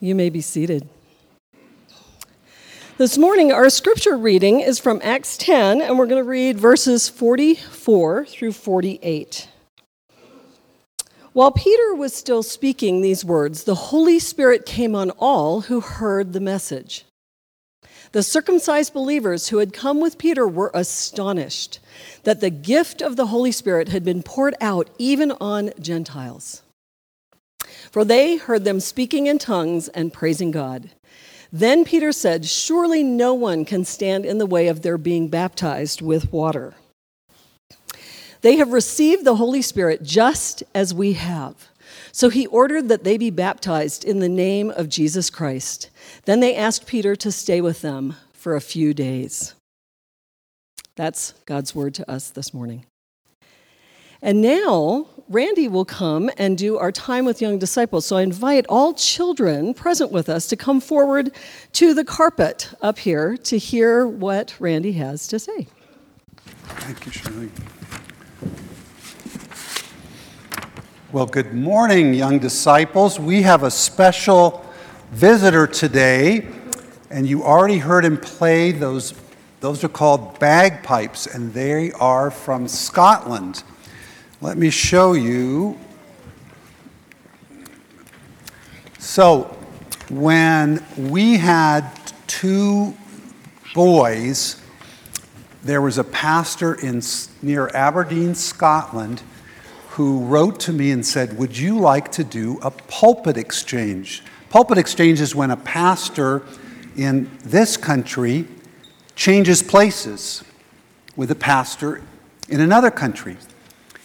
You may be seated. This morning, our scripture reading is from Acts 10, and we're going to read verses 44 through 48. While Peter was still speaking these words, the Holy Spirit came on all who heard the message. The circumcised believers who had come with Peter were astonished that the gift of the Holy Spirit had been poured out even on Gentiles for they heard them speaking in tongues and praising God. Then Peter said, Surely no one can stand in the way of their being baptized with water. They have received the Holy Spirit just as we have. So he ordered that they be baptized in the name of Jesus Christ. Then they asked Peter to stay with them for a few days. That's God's word to us this morning. And now, Randy will come and do our time with young disciples. So I invite all children present with us to come forward to the carpet up here to hear what Randy has to say. Thank you, Shirley. Well, good morning, young disciples. We have a special visitor today, and you already heard him play those. Those are called bagpipes, and they are from Scotland. Let me show you. So, when we had two boys, there was a pastor in near Aberdeen, Scotland, who wrote to me and said, "Would you like to do a pulpit exchange?" Pulpit exchange is when a pastor in this country changes places with a pastor in another country.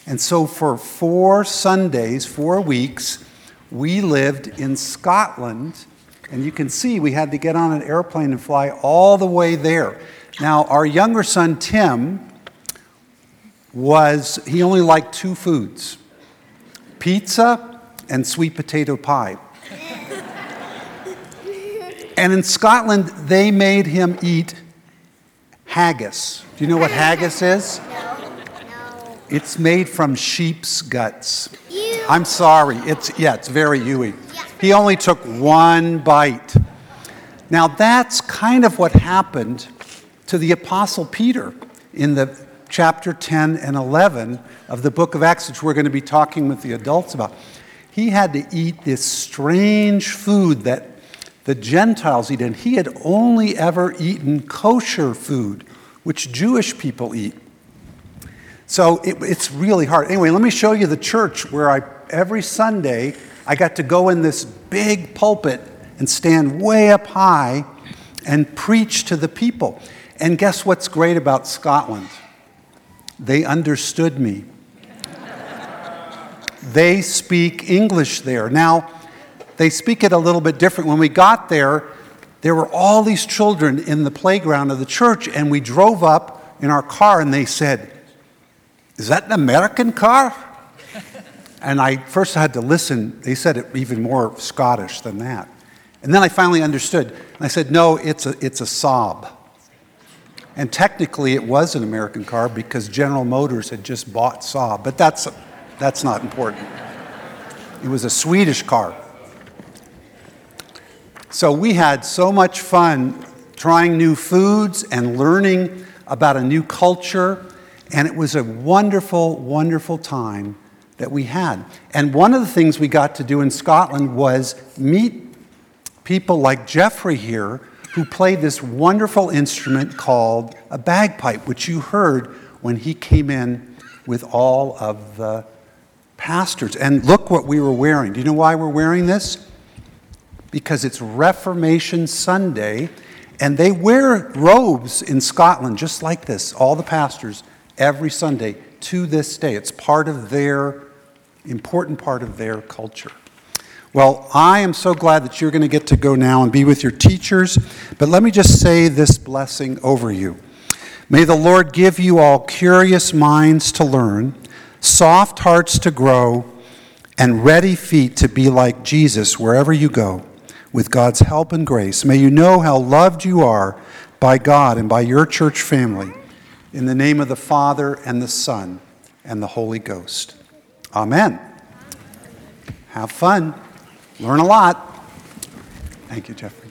And so for four Sundays, four weeks, we lived in Scotland. And you can see we had to get on an airplane and fly all the way there. Now, our younger son, Tim, was, he only liked two foods pizza and sweet potato pie. and in Scotland, they made him eat haggis. Do you know what haggis is? It's made from sheep's guts. Ew. I'm sorry. It's yeah, it's very ewy. He only took one bite. Now that's kind of what happened to the apostle Peter in the chapter 10 and 11 of the book of Acts, which we're going to be talking with the adults about. He had to eat this strange food that the Gentiles eat, and he had only ever eaten kosher food, which Jewish people eat. So it, it's really hard. Anyway, let me show you the church where I, every Sunday, I got to go in this big pulpit and stand way up high and preach to the people. And guess what's great about Scotland? They understood me. they speak English there. Now, they speak it a little bit different. When we got there, there were all these children in the playground of the church, and we drove up in our car and they said, is that an American car? and I first had to listen. They said it even more Scottish than that. And then I finally understood. And I said, No, it's a, it's a Saab. And technically, it was an American car because General Motors had just bought Saab. But that's, that's not important. It was a Swedish car. So we had so much fun trying new foods and learning about a new culture and it was a wonderful, wonderful time that we had. And one of the things we got to do in Scotland was meet people like Jeffrey here, who played this wonderful instrument called a bagpipe, which you heard when he came in with all of the pastors. And look what we were wearing. Do you know why we're wearing this? Because it's Reformation Sunday, and they wear robes in Scotland just like this, all the pastors every Sunday to this day. It's part of their, important part of their culture. Well, I am so glad that you're going to get to go now and be with your teachers, but let me just say this blessing over you. May the Lord give you all curious minds to learn, soft hearts to grow, and ready feet to be like Jesus wherever you go. With God's help and grace, may you know how loved you are by God and by your church family. In the name of the Father, and the Son, and the Holy Ghost. Amen. Have fun. Learn a lot. Thank you, Jeffrey.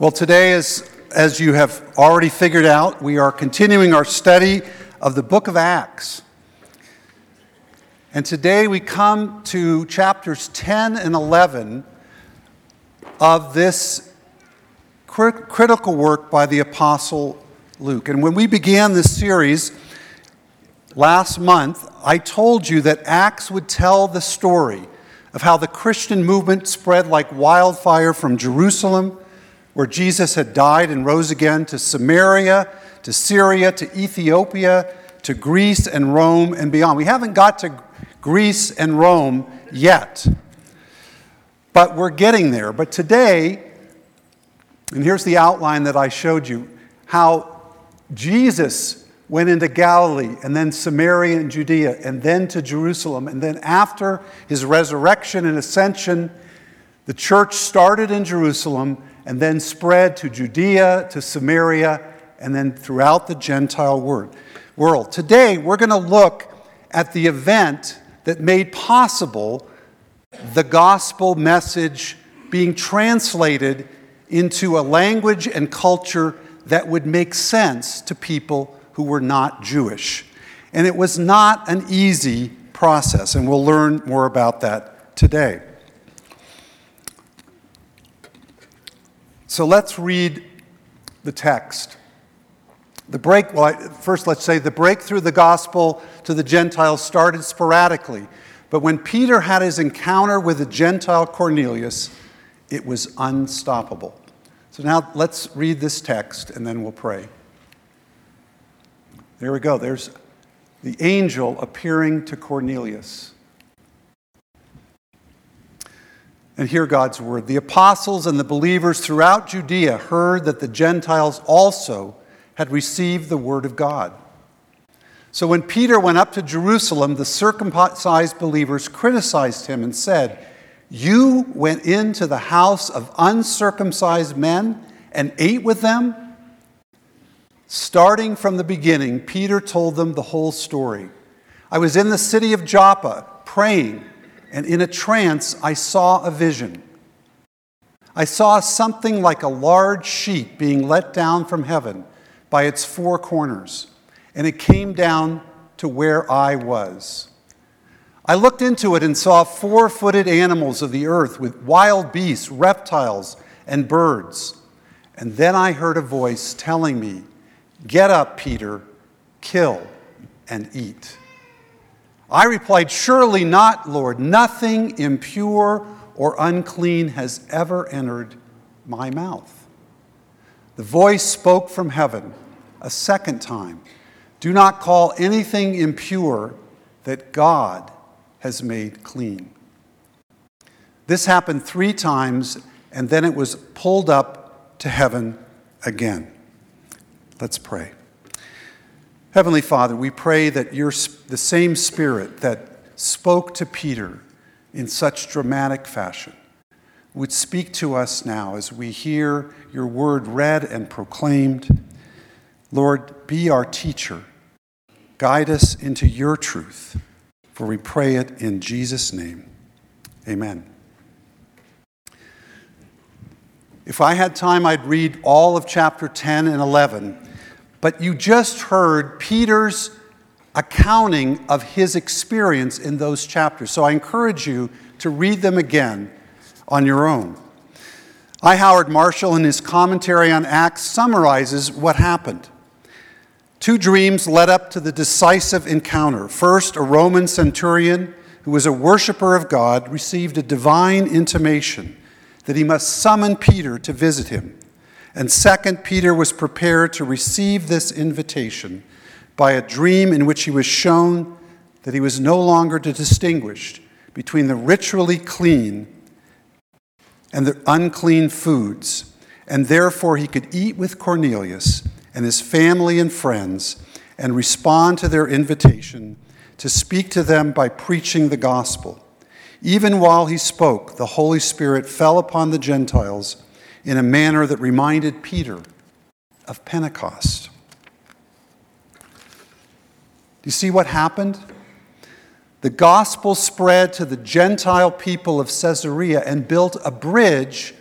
Well, today, as, as you have already figured out, we are continuing our study of the book of Acts. And today we come to chapters 10 and 11 of this crit- critical work by the Apostle Luke. And when we began this series last month, I told you that Acts would tell the story of how the Christian movement spread like wildfire from Jerusalem where Jesus had died and rose again, to Samaria, to Syria, to Ethiopia, to Greece and Rome and beyond. We haven't got to Greece and Rome yet, but we're getting there. But today, and here's the outline that I showed you how Jesus went into Galilee and then Samaria and Judea and then to Jerusalem. And then after his resurrection and ascension, the church started in Jerusalem and then spread to Judea, to Samaria, and then throughout the Gentile world. Today, we're going to look at the event that made possible the gospel message being translated into a language and culture that would make sense to people who were not Jewish. And it was not an easy process, and we'll learn more about that today. So let's read the text. The break, well, first let's say the breakthrough of the gospel to the Gentiles started sporadically. But when Peter had his encounter with the Gentile Cornelius, it was unstoppable. So now let's read this text and then we'll pray. There we go. There's the angel appearing to Cornelius. And hear God's word. The apostles and the believers throughout Judea heard that the Gentiles also had received the word of God. So when Peter went up to Jerusalem, the circumcised believers criticized him and said, You went into the house of uncircumcised men and ate with them? Starting from the beginning, Peter told them the whole story. I was in the city of Joppa praying and in a trance, I saw a vision. I saw something like a large sheet being let down from heaven by its four corners, and it came down to where I was. I looked into it and saw four footed animals of the earth with wild beasts, reptiles, and birds. And then I heard a voice telling me, Get up, Peter, kill and eat. I replied, Surely not, Lord. Nothing impure or unclean has ever entered my mouth. The voice spoke from heaven a second time Do not call anything impure that God has made clean. This happened three times, and then it was pulled up to heaven again. Let's pray. Heavenly Father, we pray that your, the same Spirit that spoke to Peter in such dramatic fashion would speak to us now as we hear your word read and proclaimed. Lord, be our teacher. Guide us into your truth, for we pray it in Jesus' name. Amen. If I had time, I'd read all of chapter 10 and 11 but you just heard Peter's accounting of his experience in those chapters. So I encourage you to read them again on your own. I. Howard Marshall, in his commentary on Acts, summarizes what happened. Two dreams led up to the decisive encounter. First, a Roman centurion who was a worshiper of God received a divine intimation that he must summon Peter to visit him. And second, Peter was prepared to receive this invitation by a dream in which he was shown that he was no longer to distinguish between the ritually clean and the unclean foods, and therefore he could eat with Cornelius and his family and friends and respond to their invitation to speak to them by preaching the gospel. Even while he spoke, the Holy Spirit fell upon the Gentiles in a manner that reminded Peter of Pentecost. Do you see what happened? The gospel spread to the Gentile people of Caesarea and built a bridge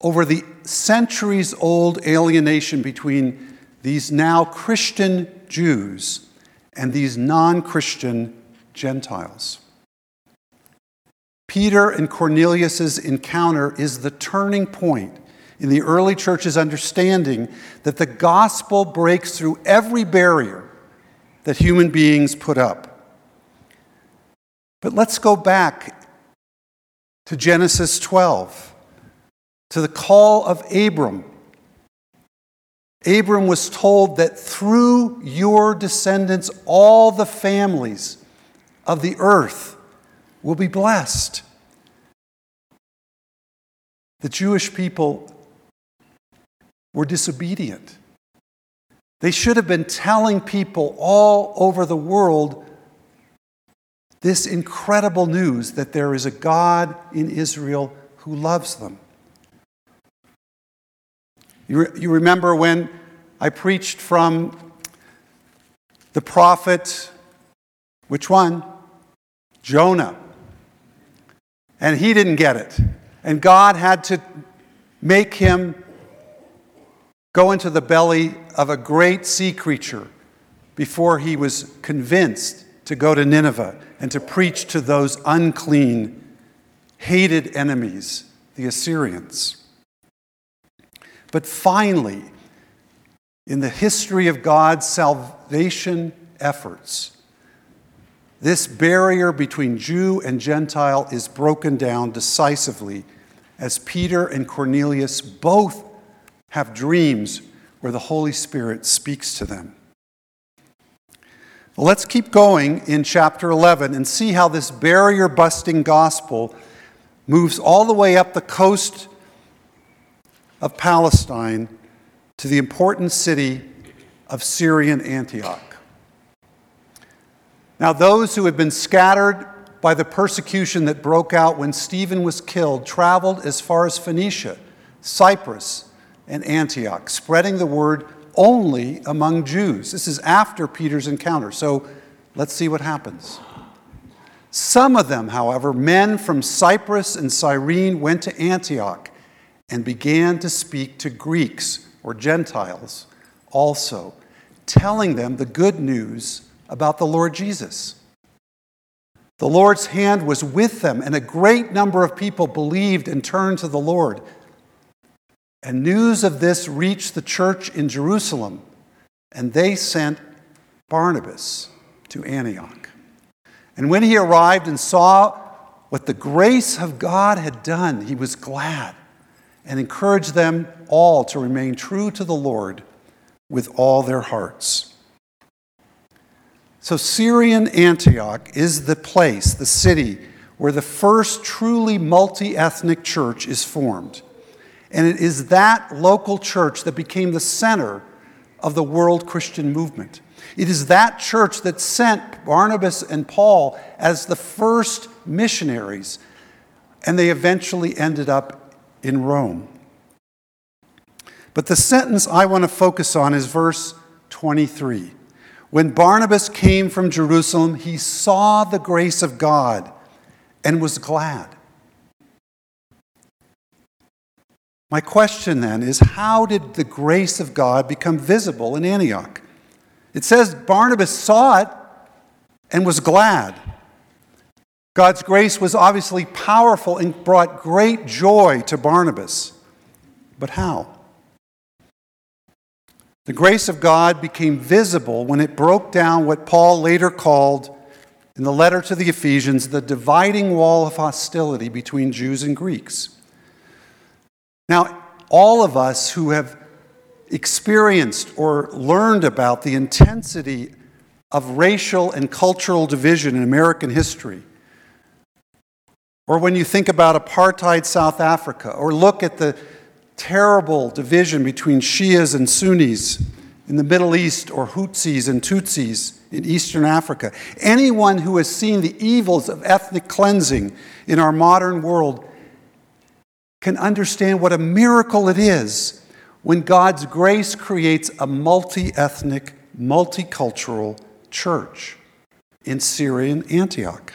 over the centuries old alienation between these now Christian Jews and these non Christian Gentiles. Peter and Cornelius' encounter is the turning point in the early church's understanding that the gospel breaks through every barrier that human beings put up. But let's go back to Genesis 12, to the call of Abram. Abram was told that through your descendants, all the families of the earth will be blessed. The Jewish people were disobedient. They should have been telling people all over the world this incredible news that there is a God in Israel who loves them. You, re- you remember when I preached from the prophet, which one? Jonah. And he didn't get it. And God had to make him go into the belly of a great sea creature before he was convinced to go to Nineveh and to preach to those unclean, hated enemies, the Assyrians. But finally, in the history of God's salvation efforts, this barrier between Jew and Gentile is broken down decisively as Peter and Cornelius both have dreams where the Holy Spirit speaks to them. Let's keep going in chapter 11 and see how this barrier busting gospel moves all the way up the coast of Palestine to the important city of Syrian Antioch. Now, those who had been scattered by the persecution that broke out when Stephen was killed traveled as far as Phoenicia, Cyprus, and Antioch, spreading the word only among Jews. This is after Peter's encounter. So let's see what happens. Some of them, however, men from Cyprus and Cyrene, went to Antioch and began to speak to Greeks or Gentiles also, telling them the good news about the Lord Jesus. The Lord's hand was with them, and a great number of people believed and turned to the Lord. And news of this reached the church in Jerusalem, and they sent Barnabas to Antioch. And when he arrived and saw what the grace of God had done, he was glad and encouraged them all to remain true to the Lord with all their hearts. So, Syrian Antioch is the place, the city, where the first truly multi ethnic church is formed. And it is that local church that became the center of the world Christian movement. It is that church that sent Barnabas and Paul as the first missionaries, and they eventually ended up in Rome. But the sentence I want to focus on is verse 23. When Barnabas came from Jerusalem, he saw the grace of God and was glad. My question then is how did the grace of God become visible in Antioch? It says Barnabas saw it and was glad. God's grace was obviously powerful and brought great joy to Barnabas. But how? The grace of God became visible when it broke down what Paul later called, in the letter to the Ephesians, the dividing wall of hostility between Jews and Greeks. Now, all of us who have experienced or learned about the intensity of racial and cultural division in American history, or when you think about apartheid South Africa, or look at the terrible division between Shias and Sunnis in the Middle East or Hutsis and Tutsis in Eastern Africa. Anyone who has seen the evils of ethnic cleansing in our modern world can understand what a miracle it is when God's grace creates a multi ethnic, multicultural church in Syrian Antioch.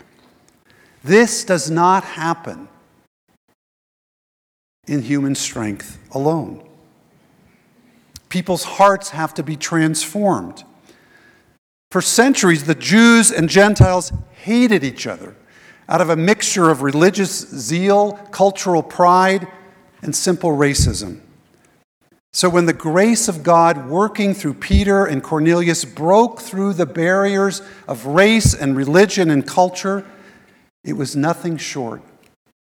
This does not happen in human strength alone. People's hearts have to be transformed. For centuries, the Jews and Gentiles hated each other out of a mixture of religious zeal, cultural pride, and simple racism. So, when the grace of God working through Peter and Cornelius broke through the barriers of race and religion and culture, it was nothing short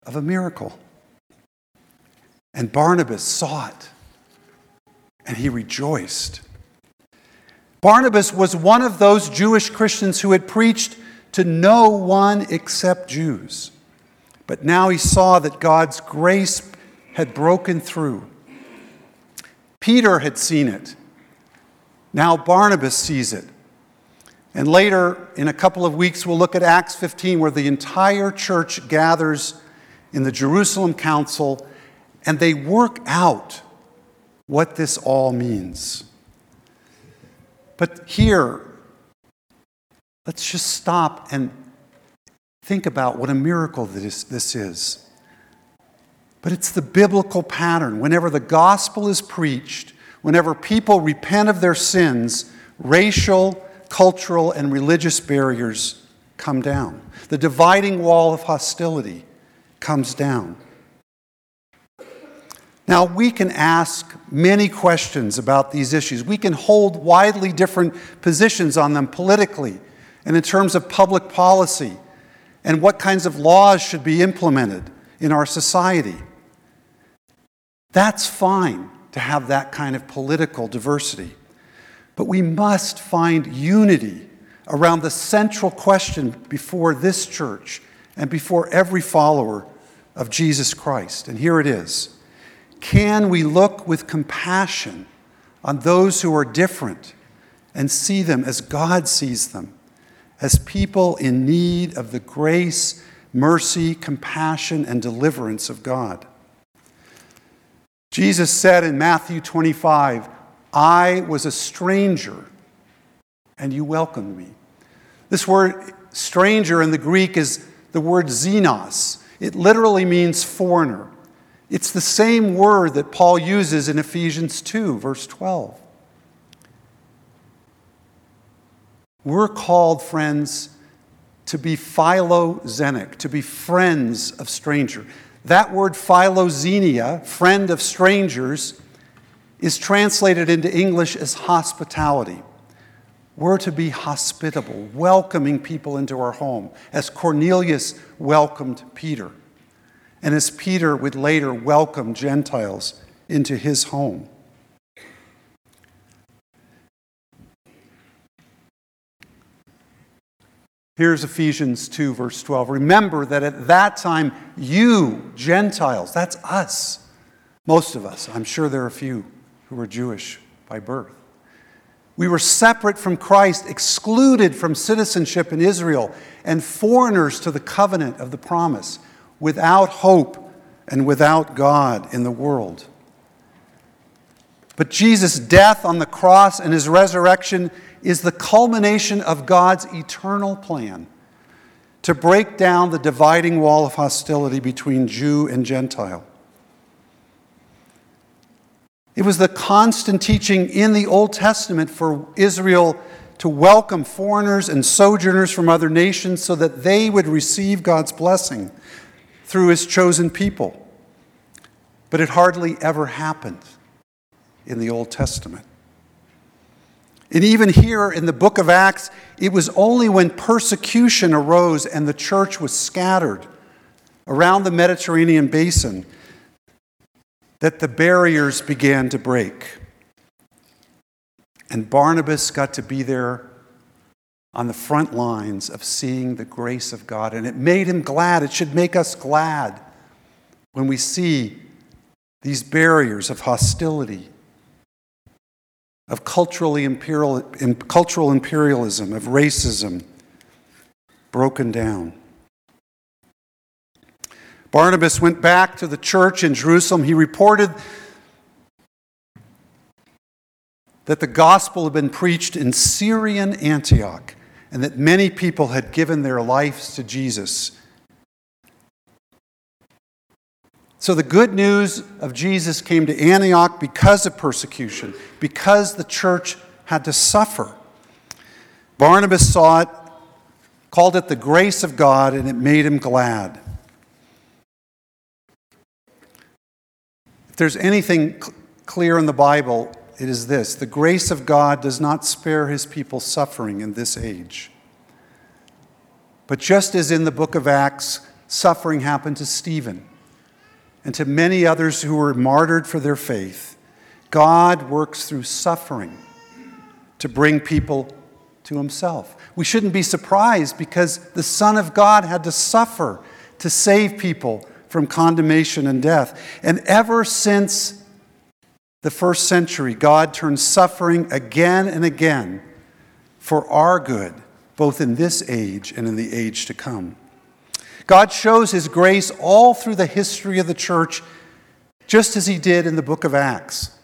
of a miracle. And Barnabas saw it, and he rejoiced. Barnabas was one of those Jewish Christians who had preached to no one except Jews. But now he saw that God's grace had broken through Peter had seen it. Now Barnabas sees it. And later, in a couple of weeks, we'll look at Acts 15, where the entire church gathers in the Jerusalem Council and they work out what this all means. But here, let's just stop and think about what a miracle this, this is. But it's the biblical pattern. Whenever the gospel is preached, whenever people repent of their sins, racial, cultural, and religious barriers come down. The dividing wall of hostility comes down. Now, we can ask many questions about these issues. We can hold widely different positions on them politically and in terms of public policy and what kinds of laws should be implemented in our society. That's fine to have that kind of political diversity. But we must find unity around the central question before this church and before every follower of Jesus Christ. And here it is Can we look with compassion on those who are different and see them as God sees them, as people in need of the grace, mercy, compassion, and deliverance of God? Jesus said in Matthew 25, I was a stranger and you welcomed me. This word stranger in the Greek is the word xenos. It literally means foreigner. It's the same word that Paul uses in Ephesians 2, verse 12. We're called, friends, to be philoxenic, to be friends of stranger. That word philoxenia, friend of strangers, is translated into English as hospitality. We're to be hospitable, welcoming people into our home, as Cornelius welcomed Peter, and as Peter would later welcome Gentiles into his home. Here's Ephesians 2, verse 12. Remember that at that time, you, Gentiles, that's us, most of us, I'm sure there are a few who were Jewish by birth. We were separate from Christ, excluded from citizenship in Israel, and foreigners to the covenant of the promise, without hope and without God in the world. But Jesus' death on the cross and his resurrection is the culmination of God's eternal plan to break down the dividing wall of hostility between Jew and Gentile. It was the constant teaching in the Old Testament for Israel to welcome foreigners and sojourners from other nations so that they would receive God's blessing through his chosen people. But it hardly ever happened in the Old Testament. And even here in the book of Acts, it was only when persecution arose and the church was scattered around the Mediterranean basin that the barriers began to break. And Barnabas got to be there on the front lines of seeing the grace of God. And it made him glad. It should make us glad when we see these barriers of hostility of culturally imperial, cultural imperialism, of racism, broken down. Barnabas went back to the church in Jerusalem. He reported that the gospel had been preached in Syrian Antioch and that many people had given their lives to Jesus. So the good news of Jesus came to Antioch because of persecution, because the church had to suffer. Barnabas saw it, called it the grace of God, and it made him glad. If there's anything cl- clear in the Bible, it is this the grace of God does not spare his people suffering in this age. But just as in the book of Acts, suffering happened to Stephen and to many others who were martyred for their faith, God works through suffering to bring people to himself. We shouldn't be surprised because the Son of God had to suffer to save people from condemnation and death. And ever since the first century, God turned suffering again and again for our good, both in this age and in the age to come. God shows his grace all through the history of the church, just as he did in the book of Acts.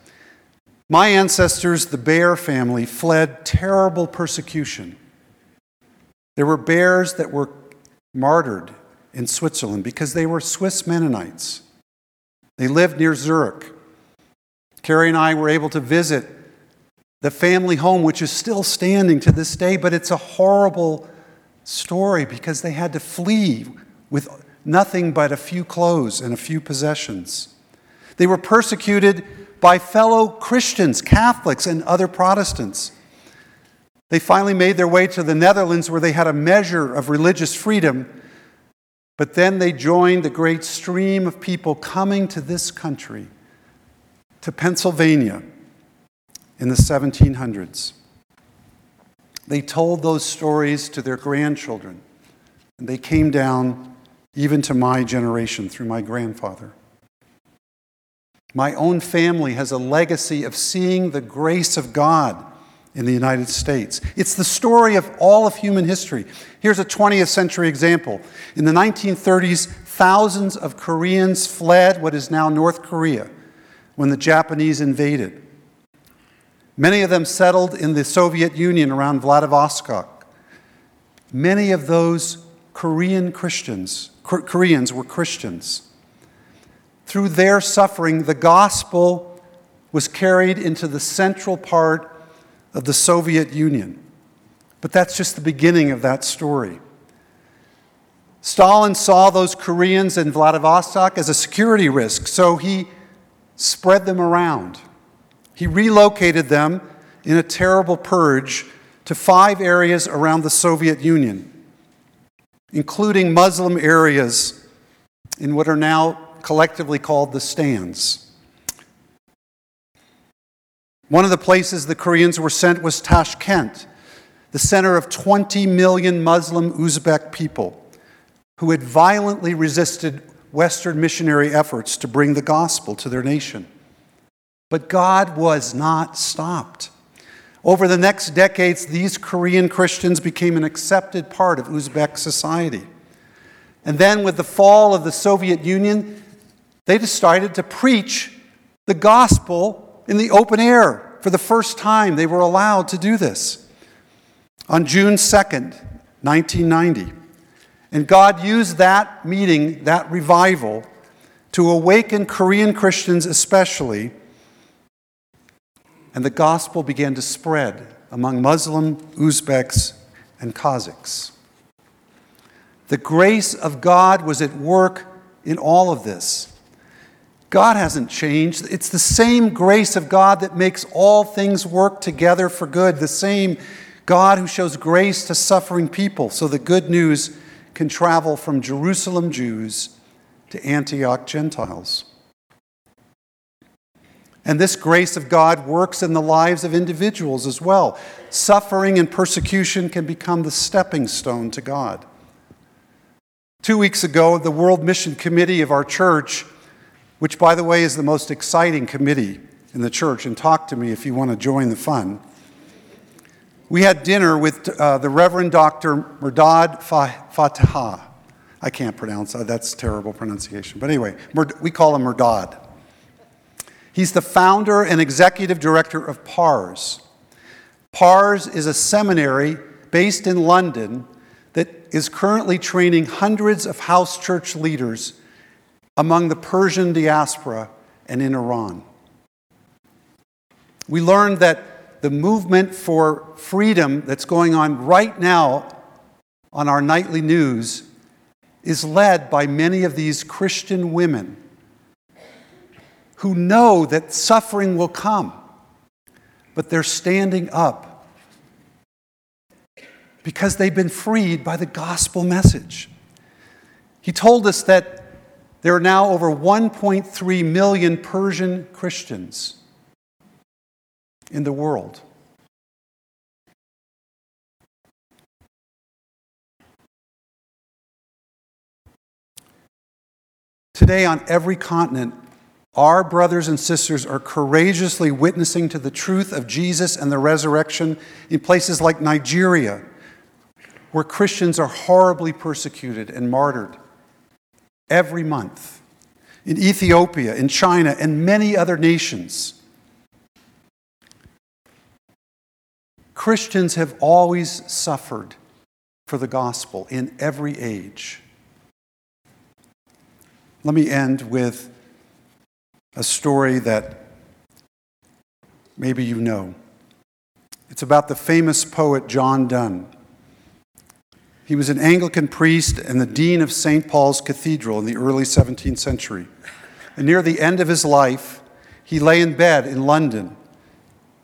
My ancestors, the Bear family, fled terrible persecution. There were bears that were martyred in Switzerland because they were Swiss Mennonites. They lived near Zurich. Carrie and I were able to visit the family home, which is still standing to this day, but it's a horrible story because they had to flee with nothing but a few clothes and a few possessions. They were persecuted by fellow Christians, Catholics, and other Protestants. They finally made their way to the Netherlands where they had a measure of religious freedom but then they joined the great stream of people coming to this country, to Pennsylvania, in the 1700s. They told those stories to their grandchildren, and they came down even to my generation through my grandfather. My own family has a legacy of seeing the grace of God in the United States. It's the story of all of human history. Here's a 20th century example. In the 1930s, thousands of Koreans fled what is now North Korea when the Japanese invaded. Many of them settled in the Soviet Union around Vladivostok. Many of those Korean Christians, Koreans were Christians. Through their suffering, the gospel was carried into the central part of the Soviet Union. But that's just the beginning of that story. Stalin saw those Koreans in Vladivostok as a security risk, so he spread them around. He relocated them in a terrible purge to five areas around the Soviet Union, including Muslim areas in what are now collectively called the stands. One of the places the Koreans were sent was Tashkent, the center of 20 million Muslim Uzbek people who had violently resisted Western missionary efforts to bring the gospel to their nation. But God was not stopped. Over the next decades, these Korean Christians became an accepted part of Uzbek society. And then, with the fall of the Soviet Union, they decided to preach the gospel in the open air. For the first time, they were allowed to do this. On June 2nd, 1990. And God used that meeting, that revival, to awaken Korean Christians especially. And the gospel began to spread among Muslim, Uzbeks, and Kazakhs. The grace of God was at work in all of this. God hasn't changed. It's the same grace of God that makes all things work together for good, the same God who shows grace to suffering people so the good news can travel from Jerusalem Jews to Antioch Gentiles. And this grace of God works in the lives of individuals as well. Suffering and persecution can become the stepping stone to God. Two weeks ago, the World Mission Committee of our church which, by the way, is the most exciting committee in the church and talk to me if you want to join the fun. We had dinner with uh, the Reverend Dr. Mehrdad Fataha. I can't pronounce that, that's terrible pronunciation. But anyway, we call him Mehrdad. He's the founder and executive director of PARS. PARS is a seminary based in London that is currently training hundreds of house church leaders among the Persian diaspora and in Iran. We learned that the movement for freedom that's going on right now on our nightly news is led by many of these Christian women who know that suffering will come, but they're standing up because they've been freed by the gospel message. He told us that there are now over 1.3 million Persian Christians in the world. Today, on every continent, our brothers and sisters are courageously witnessing to the truth of Jesus and the resurrection in places like Nigeria, where Christians are horribly persecuted and martyred every month, in Ethiopia, in China, and many other nations. Christians have always suffered for the gospel in every age. Let me end with a story that maybe you know. It's about the famous poet John Donne. He was an Anglican priest and the dean of St. Paul's Cathedral in the early 17th century. And near the end of his life, he lay in bed in London.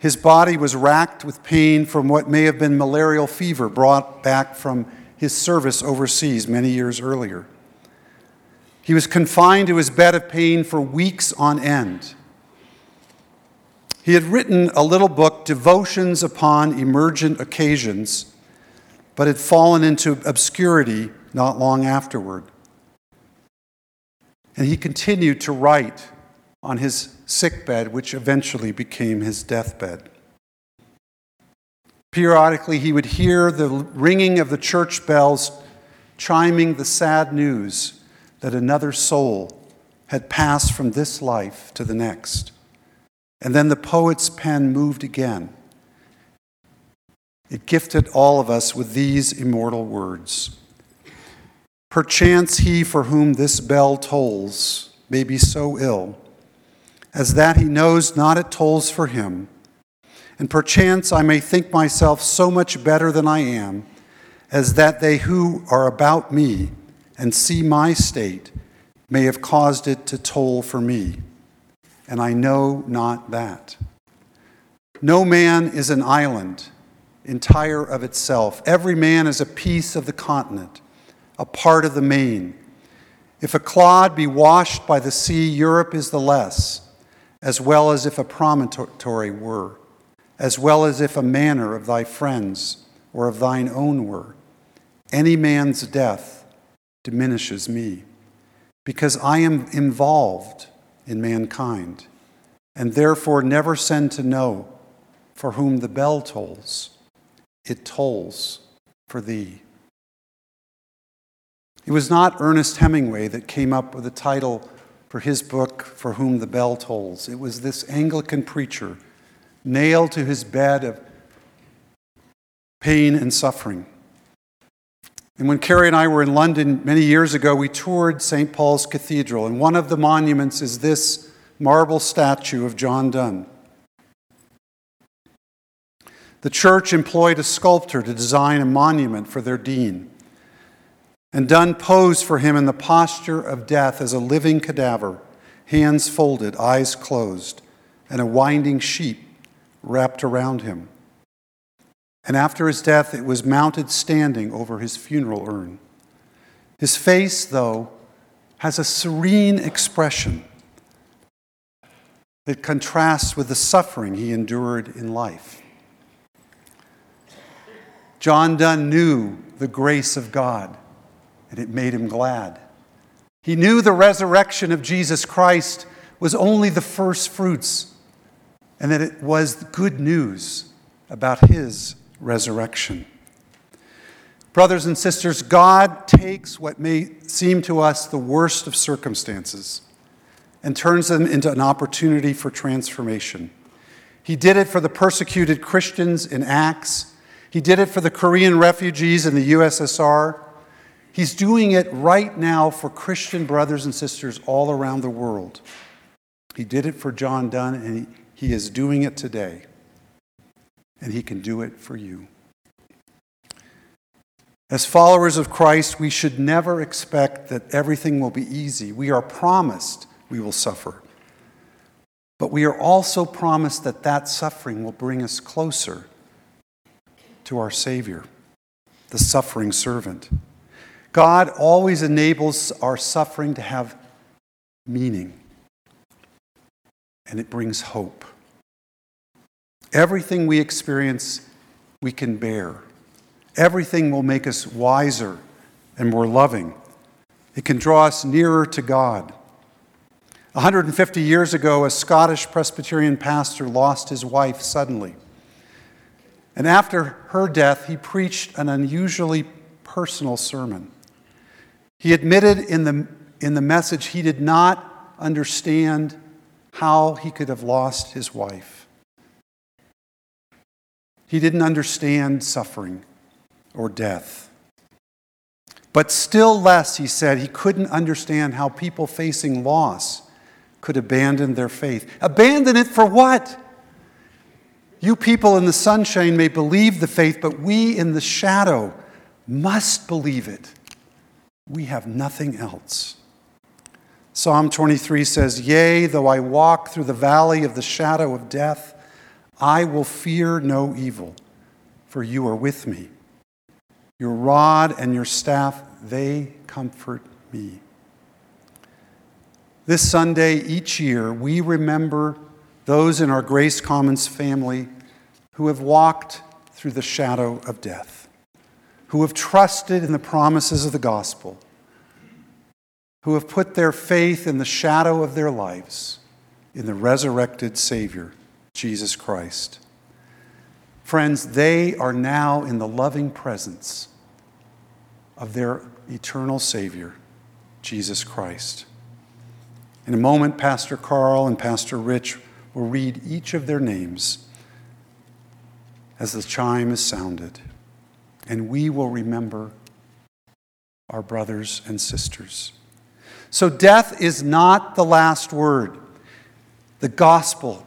His body was racked with pain from what may have been malarial fever brought back from his service overseas many years earlier. He was confined to his bed of pain for weeks on end. He had written a little book, Devotions Upon Emergent Occasions, but had fallen into obscurity not long afterward. And he continued to write on his sickbed, which eventually became his deathbed. Periodically, he would hear the ringing of the church bells chiming the sad news that another soul had passed from this life to the next. And then the poet's pen moved again. It gifted all of us with these immortal words Perchance he for whom this bell tolls may be so ill, as that he knows not it tolls for him. And perchance I may think myself so much better than I am, as that they who are about me and see my state may have caused it to toll for me, and I know not that. No man is an island, entire of itself. Every man is a piece of the continent, a part of the main. If a clod be washed by the sea, Europe is the less, as well as if a promontory were, as well as if a manor of thy friends or of thine own were. Any man's death diminishes me because I am involved in mankind and therefore never send to know for whom the bell tolls. It tolls for thee. It was not Ernest Hemingway that came up with the title for his book, For Whom the Bell Tolls. It was this Anglican preacher nailed to his bed of pain and suffering and when Carrie and I were in London many years ago, we toured St. Paul's Cathedral, and one of the monuments is this marble statue of John Donne. The church employed a sculptor to design a monument for their dean. And Donne posed for him in the posture of death as a living cadaver, hands folded, eyes closed, and a winding sheet wrapped around him and after his death, it was mounted standing over his funeral urn. His face, though, has a serene expression that contrasts with the suffering he endured in life. John Donne knew the grace of God, and it made him glad. He knew the resurrection of Jesus Christ was only the first fruits and that it was good news about his resurrection. Brothers and sisters, God takes what may seem to us the worst of circumstances and turns them into an opportunity for transformation. He did it for the persecuted Christians in Acts. He did it for the Korean refugees in the USSR. He's doing it right now for Christian brothers and sisters all around the world. He did it for John Donne, and he is doing it today. And he can do it for you. As followers of Christ, we should never expect that everything will be easy. We are promised we will suffer. But we are also promised that that suffering will bring us closer to our Savior, the suffering servant. God always enables our suffering to have meaning, and it brings hope. Everything we experience, we can bear. Everything will make us wiser and more loving. It can draw us nearer to God. 150 years ago, a Scottish Presbyterian pastor lost his wife suddenly. And after her death, he preached an unusually personal sermon. He admitted in the, in the message he did not understand how he could have lost his wife. He didn't understand suffering or death. But still less, he said, he couldn't understand how people facing loss could abandon their faith. Abandon it for what? You people in the sunshine may believe the faith, but we in the shadow must believe it. We have nothing else. Psalm 23 says, Yea, though I walk through the valley of the shadow of death, I will fear no evil, for you are with me. Your rod and your staff, they comfort me. This Sunday, each year, we remember those in our Grace Commons family who have walked through the shadow of death, who have trusted in the promises of the gospel, who have put their faith in the shadow of their lives in the resurrected Savior, Jesus Christ. Friends, they are now in the loving presence of their eternal Savior, Jesus Christ. In a moment, Pastor Carl and Pastor Rich will read each of their names as the chime is sounded, and we will remember our brothers and sisters. So, death is not the last word. The gospel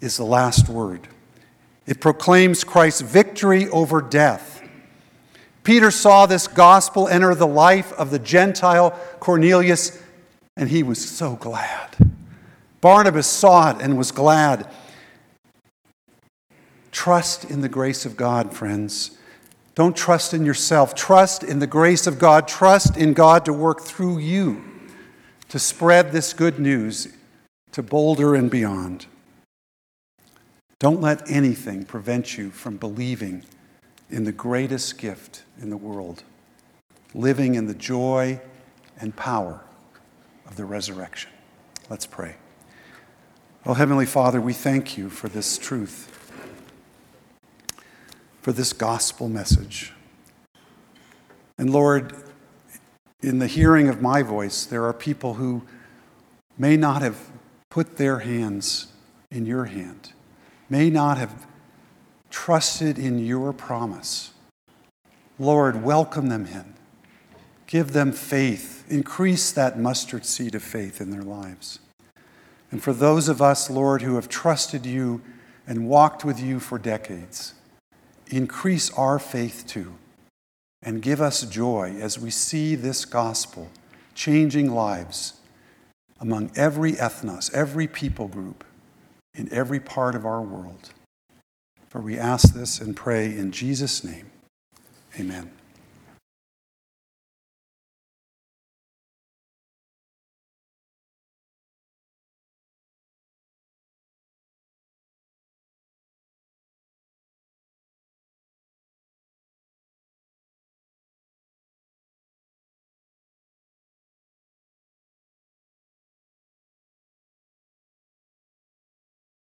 is the last word. It proclaims Christ's victory over death Peter saw this gospel enter the life of the Gentile Cornelius, and he was so glad. Barnabas saw it and was glad. Trust in the grace of God, friends. Don't trust in yourself. Trust in the grace of God. Trust in God to work through you to spread this good news to Boulder and beyond. Don't let anything prevent you from believing in the greatest gift in the world, living in the joy and power of the resurrection. Let's pray. Oh, Heavenly Father, we thank you for this truth, for this gospel message. And Lord, in the hearing of my voice, there are people who may not have put their hands in your hand, may not have trusted in your promise. Lord, welcome them in. Give them faith. Increase that mustard seed of faith in their lives. And for those of us, Lord, who have trusted you and walked with you for decades, increase our faith too. And give us joy as we see this gospel changing lives among every ethnos, every people group, in every part of our world. For we ask this and pray in Jesus' name. Amen.